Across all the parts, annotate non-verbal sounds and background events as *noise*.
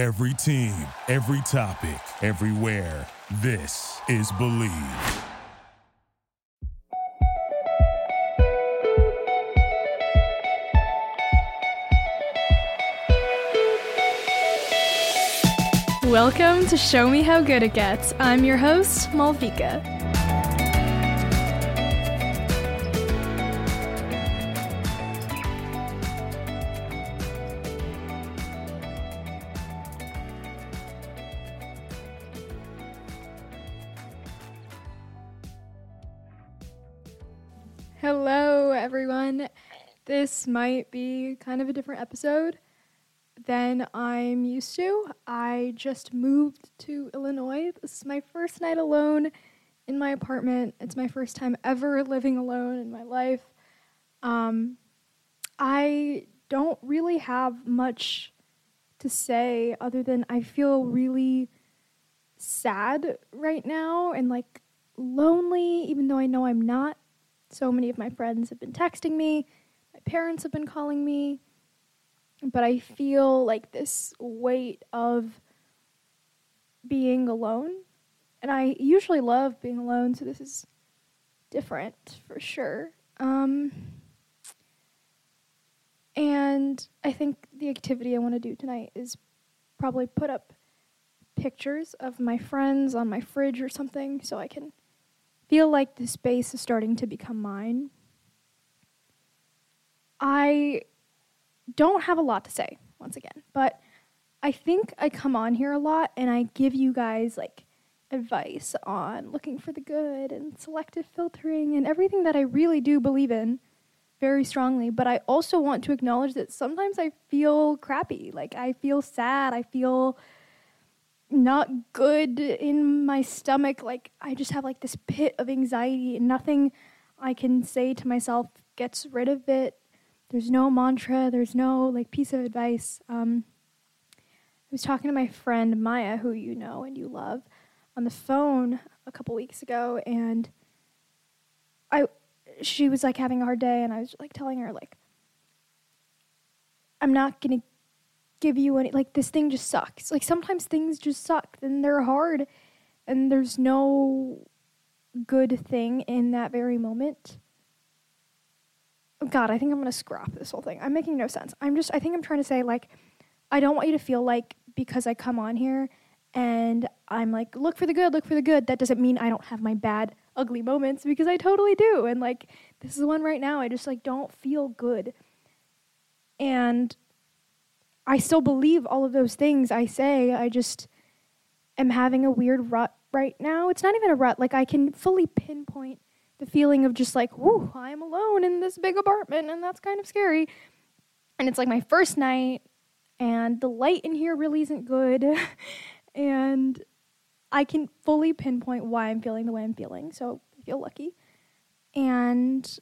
Every team, every topic, everywhere. This is Bleav. Welcome to Show Me How Good It Gets. I'm your host, Maalvika. This might be kind of a different episode than I'm used to. I just moved to Illinois. This is my first night alone in my apartment. It's my first time ever living alone in my life. Um, I don't really have much to say other than I feel really sad right now and like lonely, even though I know I'm not. So many of my friends have been texting me, my parents have been calling me but I feel like this weight of being alone. And I usually love being alone, so this is different for sure. Um, and I think the activity I want to do tonight is probably put up pictures of my friends on my fridge or something so I can feel like the space is starting to become mine. I don't have a lot to say once again, but I think I come on here a lot and I give you guys like advice on looking for the good and selective filtering and everything that I really do believe in very strongly. But I also want to acknowledge that sometimes I feel crappy. Like I feel sad. I feel not good in my stomach. Like I just have like this pit of anxiety and nothing I can say to myself gets rid of it there's no mantra, there's no like piece of advice. Um, I was talking to my friend Maya, who you know and you love, on the phone a couple weeks ago, and I, she was like having a hard day, and I was like telling her like, I'm not gonna give you any like this thing just sucks. Like sometimes things just suck, and they're hard, and there's no good thing in that very moment. God, I think I'm gonna scrap this whole thing. I'm making no sense. I'm just, I think I'm trying to say, like, I don't want you to feel like because I come on here and I'm like, look for the good, look for the good, that doesn't mean I don't have my bad, ugly moments because I totally do. And like, this is one right now. I just like don't feel good. And I still believe all of those things I say. I just am having a weird rut right now. It's not even a rut. Like, I can fully pinpoint the feeling of just like, whoo, I'm alone in this big apartment and that's kind of scary. And it's like my first night and the light in here really isn't good. *laughs* and I can fully pinpoint why I'm feeling the way I'm feeling. So I feel lucky. And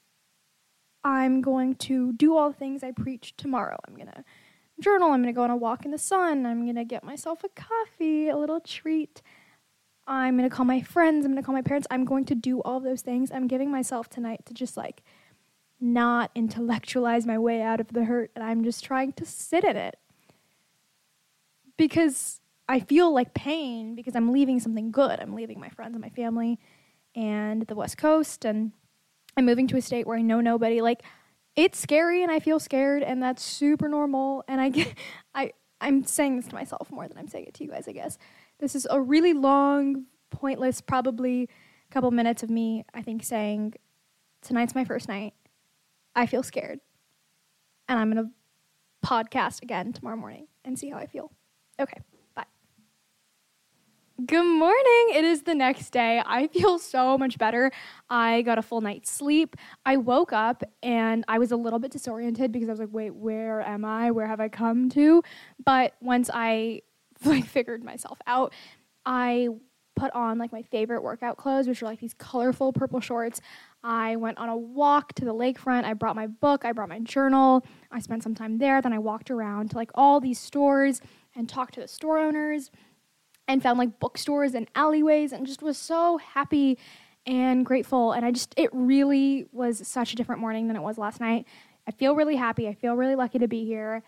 I'm going to do all the things I preach tomorrow. I'm going to journal. I'm going to go on a walk in the sun. I'm going to get myself a coffee, a little treat. I'm going to call my friends, I'm going to call my parents. I'm going to do all those things. I'm giving myself tonight to just like not intellectualize my way out of the hurt and I'm just trying to sit in it. Because I feel like pain because I'm leaving something good. I'm leaving my friends and my family and the West Coast and I'm moving to a state where I know nobody. Like it's scary and I feel scared and that's super normal and I get *laughs* I I'm saying this to myself more than I'm saying it to you guys, I guess. This is a really long, pointless, probably couple minutes of me, I think, saying, Tonight's my first night. I feel scared. And I'm going to podcast again tomorrow morning and see how I feel. Okay, bye. Good morning. It is the next day. I feel so much better. I got a full night's sleep. I woke up and I was a little bit disoriented because I was like, wait, where am I? Where have I come to? But once I *laughs* like figured myself out. I put on like my favorite workout clothes, which are like these colorful purple shorts. I went on a walk to the lakefront. I brought my book, I brought my journal. I spent some time there. Then I walked around to like all these stores and talked to the store owners and found like bookstores and alleyways and just was so happy and grateful. And I just, it really was such a different morning than it was last night. I feel really happy. I feel really lucky to be here.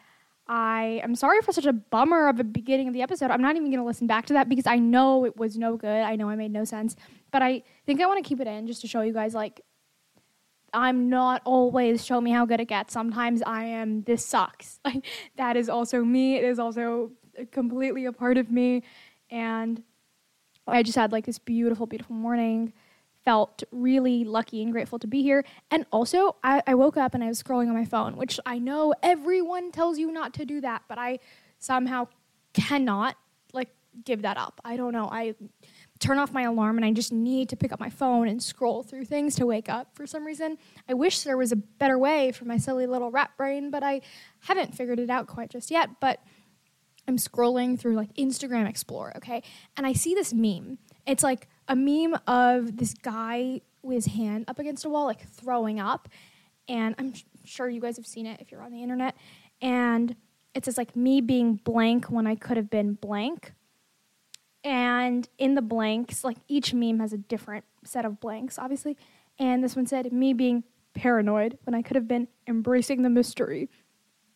I am sorry for such a bummer of a beginning of the episode. I'm not even going to listen back to that because I know it was no good. I know I made no sense, but I think I want to keep it in just to show you guys like I'm not always show me how good it gets. Sometimes I am this sucks. *laughs* Like that is also me. It is also completely a part of me and I just had like this beautiful beautiful morning felt really lucky and grateful to be here. And also, I, I, woke up and I was scrolling on my phone, which I know everyone tells you not to do that, but I somehow cannot like give that up. I don't know. I turn off my alarm and I just need to pick up my phone and scroll through things to wake up for some reason. I wish there was a better way for my silly little rat brain, but I haven't figured it out quite just yet. But I'm scrolling through like Instagram Explorer, okay? And I see this meme. It's like a meme of this guy with his hand up against a wall, like throwing up. And I'm sh- sure you guys have seen it if you're on the internet. And it says, like, me being blank when I could have been blank. And in the blanks, like, each meme has a different set of blanks, obviously. And this one said, me being paranoid when I could have been embracing the mystery.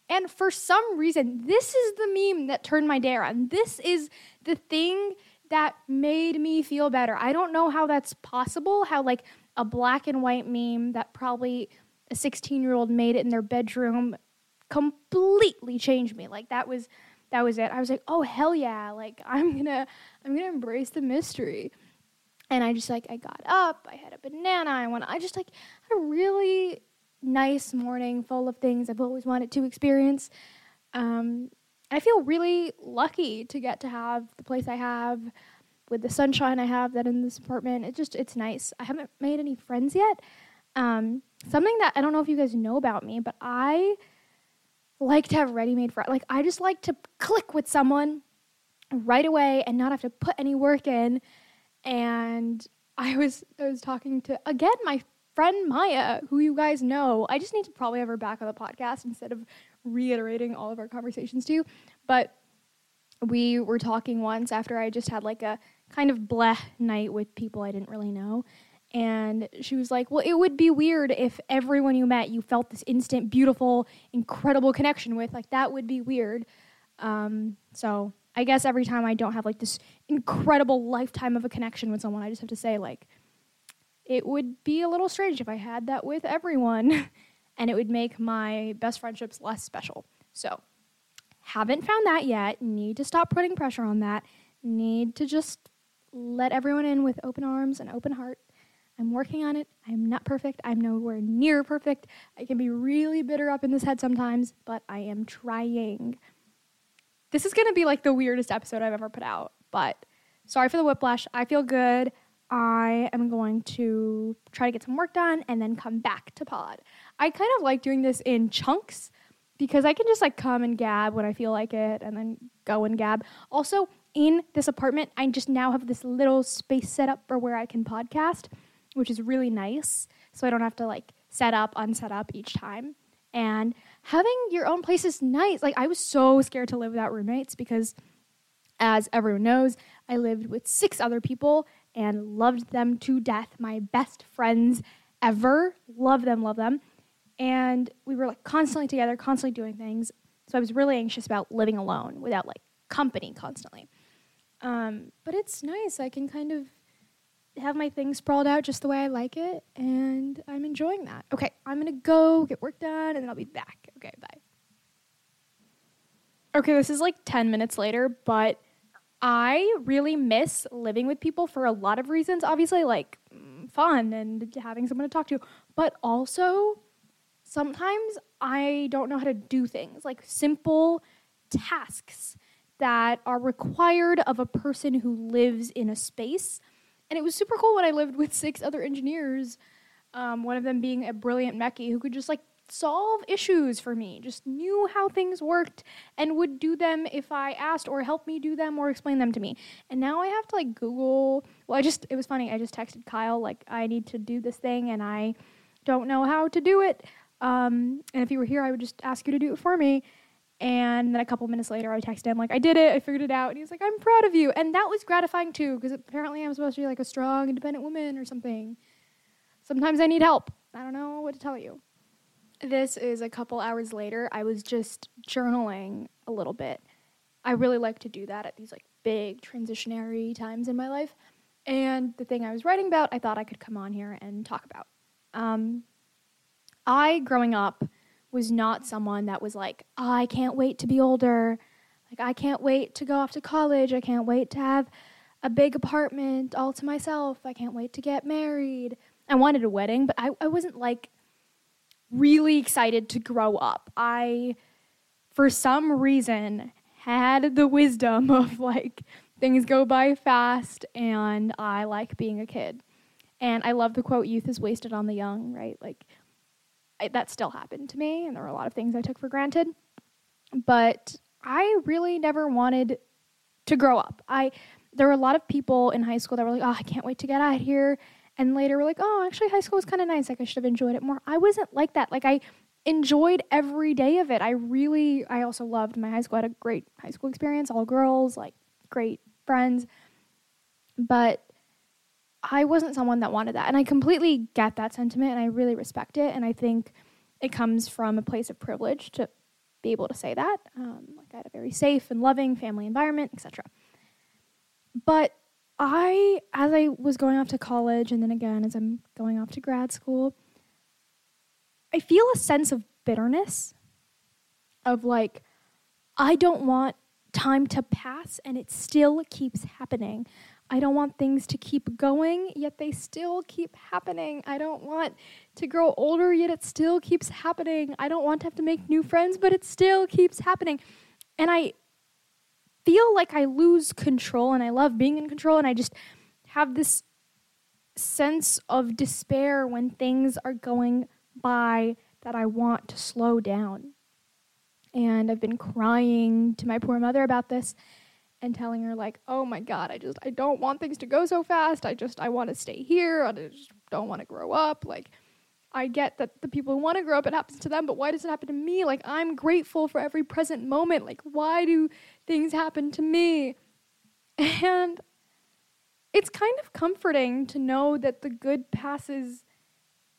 And for some reason, this is the meme that turned my day around. This is the thing that made me feel better. I don't know how that's possible, how like a black and white meme that probably a 16 year old made it in their bedroom completely changed me. Like that was that was it. I was like, oh hell yeah, like I'm gonna I'm gonna embrace the mystery. And I just like I got up, I had a banana, I went I just like had a really nice morning full of things I've always wanted to experience. Um, I feel really lucky to get to have the place I have with the sunshine I have that in this apartment. It just it's nice. I haven't made any friends yet. Um, something that I don't know if you guys know about me, but I like to have ready-made friends. Like I just like to click with someone right away and not have to put any work in. And I was I was talking to again my friend Maya, who you guys know. I just need to probably have her back on the podcast instead of reiterating all of our conversations to you. But we were talking once after I just had like a kind of bleh night with people I didn't really know. And she was like, Well, it would be weird if everyone you met you felt this instant, beautiful, incredible connection with. Like, that would be weird. Um, so I guess every time I don't have like this incredible lifetime of a connection with someone, I just have to say, like, it would be a little strange if I had that with everyone. *laughs* and it would make my best friendships less special. So, haven't found that yet. Need to stop putting pressure on that. Need to just let everyone in with open arms and open heart. I'm working on it. I'm not perfect. I'm nowhere near perfect. I can be really bitter up in this head sometimes, but I am trying. This is going to be like the weirdest episode I've ever put out, but sorry for the whiplash. I feel good. I am going to try to get some work done and then come back to pod. I kind of like doing this in chunks because I can just like come and gab when I feel like it and then go and gab. Also, in this apartment, I just now have this little space set up for where I can podcast, which is really nice. So I don't have to like set up, unset up each time. And having your own place is nice. Like, I was so scared to live without roommates because, as everyone knows, I lived with six other people and loved them to death. My best friends ever. Love them, love them and we were like constantly together, constantly doing things. So I was really anxious about living alone without like company constantly. Um, but it's nice. I can kind of have my things sprawled out just the way I like it, and I'm enjoying that. Okay, I'm gonna go get work done, and then I'll be back. Okay, bye. Okay, this is like 10 minutes later, but I really miss living with people for a lot of reasons. Obviously, like mm, fun and having someone to talk to, but also sometimes I don't know how to do things like simple tasks that are required of a person who lives in a space. And it was super cool when I lived with six other engineers, um, one of them being a brilliant mechie who could just like solve issues for me, just knew how things worked and would do them if I asked or help me do them or explain them to me. And now I have to like Google. Well, I just, it was funny. I just texted Kyle, like, I need to do this thing and I don't know how to do it. Um, and if you were here, I would just ask you to do it for me. And then a couple minutes later, I texted him, like, I did it, I figured it out. And he was like, I'm proud of you. And that was gratifying too, because apparently I'm supposed to be like a strong, independent woman or something. Sometimes I need help. I don't know what to tell you. This is a couple hours later. I was just journaling a little bit. I really like to do that at these like big transitionary times in my life. And the thing I was writing about, I thought I could come on here and talk about. Um, I, growing up, was not someone that was like, I can't wait to be older. Like, I can't wait to go off to college. I can't wait to have a big apartment all to myself. I can't wait to get married. I wanted a wedding, but I, I wasn't like really excited to grow up. I, for some reason, had the wisdom *laughs* of like things go by fast and I like being a kid. And I love the quote, youth is wasted on the young, right? Like, I, that still happened to me, and there were a lot of things I took for granted. But I really never wanted to grow up. I there were a lot of people in high school that were like, "Oh, I can't wait to get out here," and later were like, "Oh, actually, high school was kind of nice. Like, I should have enjoyed it more." I wasn't like that. Like, I enjoyed every day of it. I really, I also loved my high school. I had a great high school experience, all girls, like great friends. But I wasn't someone that wanted that. And I completely get that sentiment and I really respect it. And I think it comes from a place of privilege to be able to say that. Um, like I had a very safe and loving family environment, etc. But I, as I was going off to college and then again as I'm going off to grad school, I feel a sense of bitterness of like, I don't want time to pass and it still keeps happening. I don't want things to keep going, yet they still keep happening. I don't want to grow older, yet it still keeps happening. I don't want to have to make new friends, but it still keeps happening. And I feel like I lose control, and I love being in control, and I just have this sense of despair when things are going by that I want to slow down. And I've been crying to my poor mother about this and telling her like, "Oh my god, I just I don't want things to go so fast. I just I want to stay here. I just don't want to grow up." Like I get that the people who want to grow up it happens to them, but why does it happen to me? Like I'm grateful for every present moment. Like why do things happen to me? And it's kind of comforting to know that the good passes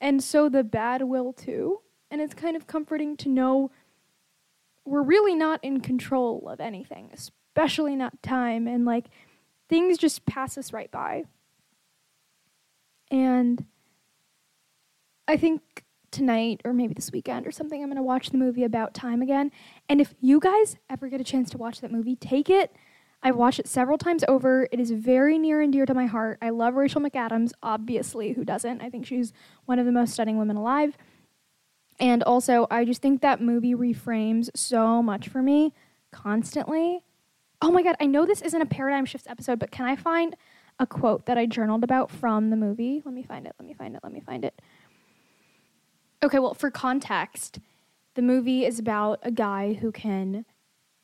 and so the bad will too. And it's kind of comforting to know we're really not in control of anything, especially not time. And like things just pass us right by. And I think tonight or maybe this weekend or something, I'm going to watch the movie About Time again. And if you guys ever get a chance to watch that movie, take it. I've watched it several times over. It is very near and dear to my heart. I love Rachel McAdams, obviously. Who doesn't? I think she's one of the most stunning women alive. And also, I just think that movie reframes so much for me constantly. Oh my God, I know this isn't a paradigm shifts episode, but can I find a quote that I journaled about from the movie? Let me find it. Let me find it. Let me find it. Okay, well, for context, the movie is about a guy who can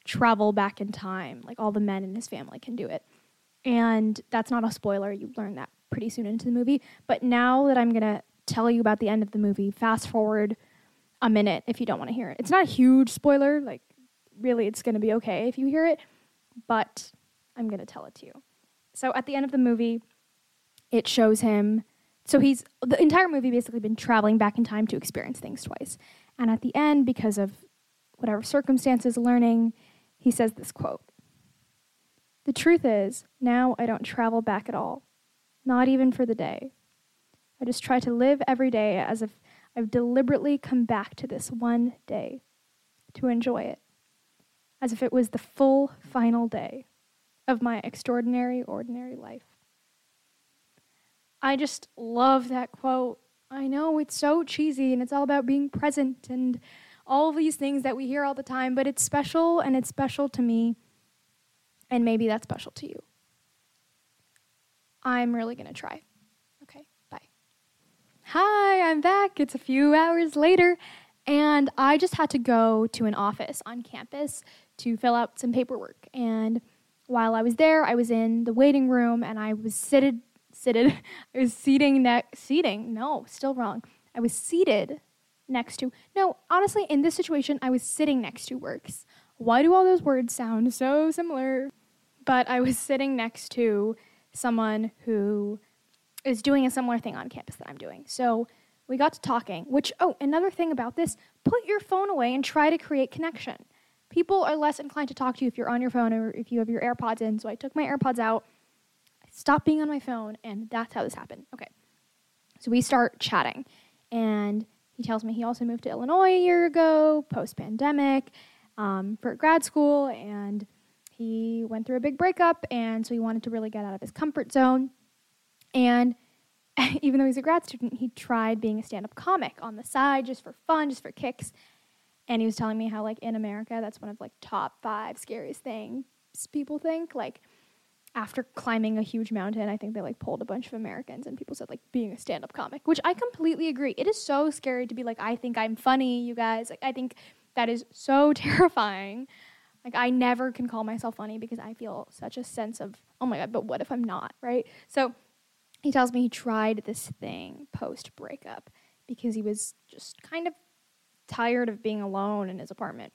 travel back in time. Like all the men in his family can do it. And that's not a spoiler. You learn that pretty soon into the movie. But now that I'm going to tell you about the end of the movie, fast forward a minute if you don't want to hear it. It's not a huge spoiler. Like, really, it's going to be okay if you hear it, but I'm going to tell it to you. So, at the end of the movie, it shows him. So, he's the entire movie basically been traveling back in time to experience things twice. And at the end, because of whatever circumstances, learning, he says this quote The truth is, now I don't travel back at all, not even for the day. I just try to live every day as if I've deliberately come back to this one day to enjoy it, as if it was the full final day of my extraordinary, ordinary life. I just love that quote. I know it's so cheesy and it's all about being present and all these things that we hear all the time, but it's special and it's special to me, and maybe that's special to you. I'm really going to try. Okay, bye. Hi, I'm back. It's a few hours later, and I just had to go to an office on campus to fill out some paperwork. And while I was there, I was in the waiting room and I was seated, seated, *laughs* I was seating next, seating, no, still wrong. I was seated next to, no, honestly, in this situation, I was sitting next to Works. Why do all those words sound so similar? But I was sitting next to someone who is doing a similar thing on campus that I'm doing. So We got to talking, which, oh, another thing about this put your phone away and try to create connection. People are less inclined to talk to you if you're on your phone or if you have your AirPods in. So I took my AirPods out, I stopped being on my phone, and that's how this happened. Okay. So we start chatting, and he tells me he also moved to Illinois a year ago, post pandemic, um, for grad school, and he went through a big breakup, and so he wanted to really get out of his comfort zone. And *laughs* even though he's a grad student, he tried being a stand up comic on the side just for fun, just for kicks. And he was telling me how, like, in America, that's one of like top five scariest things people think. Like, after climbing a huge mountain, I think they like pulled a bunch of Americans, and people said like being a stand up comic, which I completely agree. It is so scary to be like, I think I'm funny, you guys. Like, I think that is so *laughs* terrifying. Like, I never can call myself funny because I feel such a sense of, oh my God, but what if I'm not, right? So, he tells me he tried this thing post breakup because he was just kind of tired of being alone in his apartment.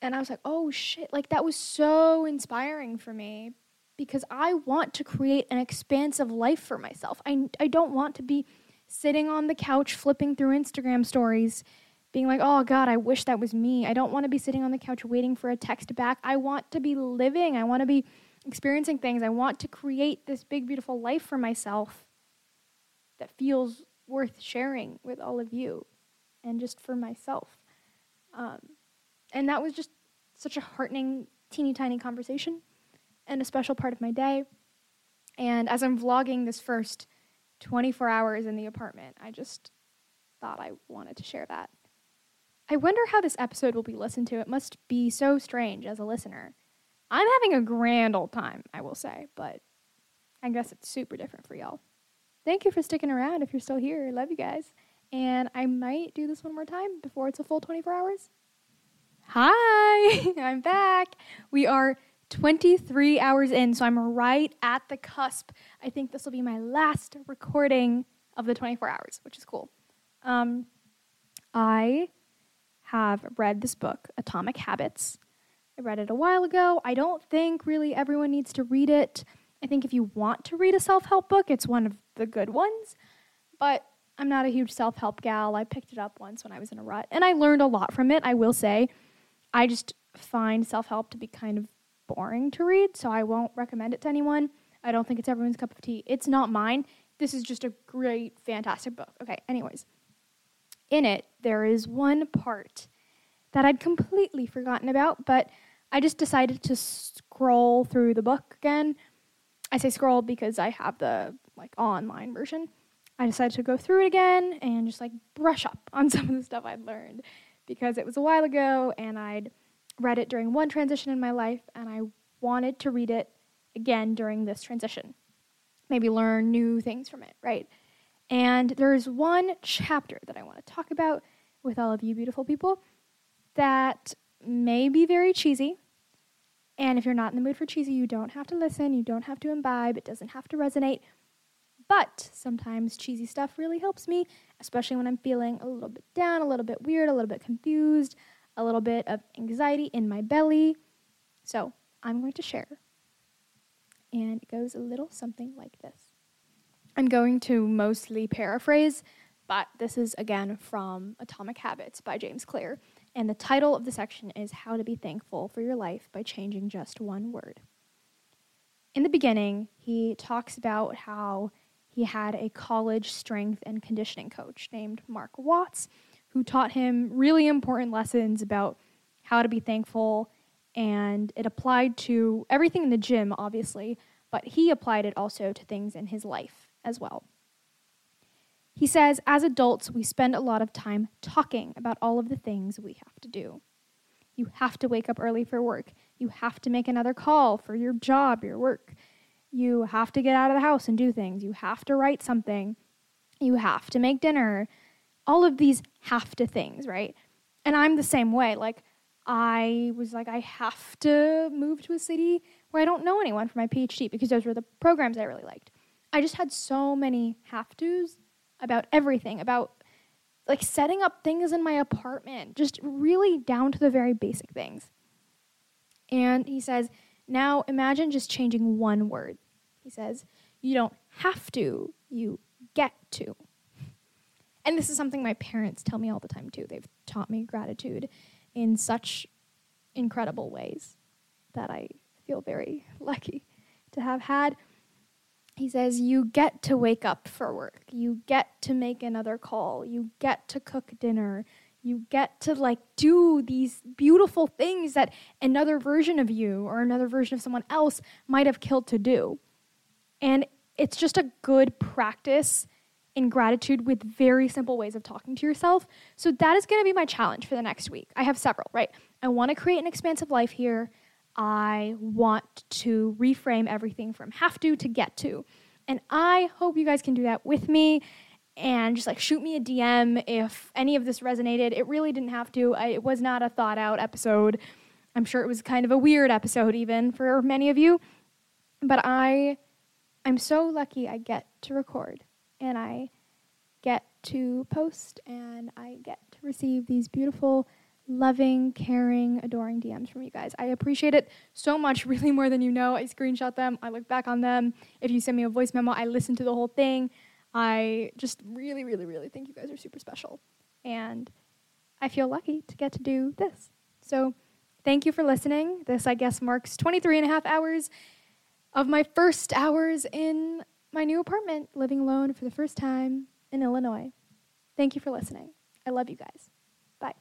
And I was like, oh shit, like that was so inspiring for me because I want to create an expansive life for myself. I, I don't want to be sitting on the couch flipping through Instagram stories, being like, oh God, I wish that was me. I don't want to be sitting on the couch waiting for a text back. I want to be living. I want to be experiencing things. I want to create this big, beautiful life for myself that feels worth sharing with all of you and just for myself. Um, and that was just such a heartening, teeny tiny conversation and a special part of my day. And as I'm vlogging this first 24 hours in the apartment, I just thought I wanted to share that. I wonder how this episode will be listened to. It must be so strange as a listener. I'm having a grand old time, I will say, but I guess it's super different for y'all. Thank you for sticking around if you're still here. Love you guys. And I might do this one more time before it's a full 24 hours. Hi, *laughs* I'm back. We are 23 hours in, so I'm right at the cusp. I think this will be my last recording of the 24 hours, which is cool. Um, I have read this book, Atomic Habits. I read it a while ago. I don't think really everyone needs to read it. I think if you want to read a self help book, it's one of the good ones. But I'm not a huge self help gal. I picked it up once when I was in a rut, and I learned a lot from it, I will say. I just find self help to be kind of boring to read, so I won't recommend it to anyone. I don't think it's everyone's cup of tea. It's not mine. This is just a great, fantastic book. Okay, anyways. In it, there is one part that I'd completely forgotten about, but I just decided to scroll through the book again. I say scroll because I have the like online version. I decided to go through it again and just like brush up *laughs* on some of the stuff I'd learned because it was a while ago and I'd read it during one transition in my life, and I wanted to read it again during this transition. Maybe learn new things from it, right? And there's one chapter that I want to talk about with all of you beautiful people that may be very cheesy. And if you're not in the mood for cheesy, you don't have to listen, you don't have to imbibe, it doesn't have to resonate. But sometimes cheesy stuff really helps me, especially when I'm feeling a little bit down, a little bit weird, a little bit confused, a little bit of anxiety in my belly. So I'm going to share. And it goes a little something like this. I'm going to mostly paraphrase, but this is again from Atomic Habits by James Clear. And the title of the section is How to Be Thankful for Your Life by Changing Just One Word. In the beginning, he talks about how he had a college strength and conditioning coach named Mark Watts who taught him really important lessons about how to be thankful. And it applied to everything in the gym, obviously, but he applied it also to things in his life as well. He says, as adults, we spend a lot of time talking about all of the things we have to do. You have to wake up early for work. You have to make another call for your job, your work. You have to get out of the house and do things. You have to write something. You have to make dinner all of these have to things, right? And I'm the same way. Like, I was like, I have to move to a city where I don't know anyone for my PhD because those were the programs I really liked. I just had so many have tos about everything, about like setting up things in my apartment, just really down to the very basic things. And he says, now imagine just changing one word. He says, you don't have to, you get to. And this is something my parents tell me all the time too. They've taught me gratitude in such incredible ways that I feel very *laughs* lucky to have had. He says, You get to wake up for work. You get to make another call. You get to cook dinner. You get to like do these beautiful things that another version of you or another version of someone else might have killed to do. And it's just a good practice in gratitude with very simple ways of talking to yourself. So that is going to be my challenge for the next week. I have several, right? I want to create an expansive life here. I want to reframe everything from have to to get to. And I hope you guys can do that with me and just like shoot me a DM if any of this resonated. It really didn't have to. I, it was not a thought out episode. I'm sure it was kind of a weird episode even for many of you. But I I'm so lucky I get to record and I get to post and I get to receive these beautiful loving, caring, adoring DMs from you guys. I appreciate it so much, *laughs* really more than you know. I screenshot them, I look back on them. If you send me a voice memo, I listen to the whole thing. I just really, really, really think you guys are super special. And I feel lucky to get to do this. So thank you for listening. This, I guess, marks 23 and a half hours of my first hours in my new apartment, living alone for the first time in Illinois. Thank you for listening. I love you guys. Bye.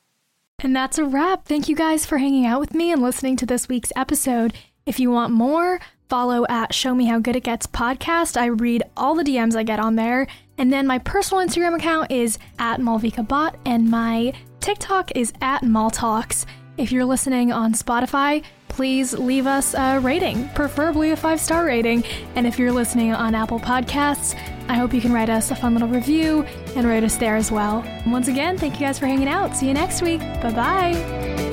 And that's a wrap. Thank you guys for hanging out with me and listening to this week's episode. If you want more, follow at Show Me How Good It Gets podcast. I read all the DMs I get on there. And then my personal Instagram account is at MaalvikaBhat, and my TikTok is at Maaltoks. If you're listening on Spotify, please leave us a rating, preferably a five star rating. And if you're listening on Apple Podcasts, I hope you can write us a fun little review and rate us there as well. Once again, thank you guys for hanging out. See you next week. Bye bye.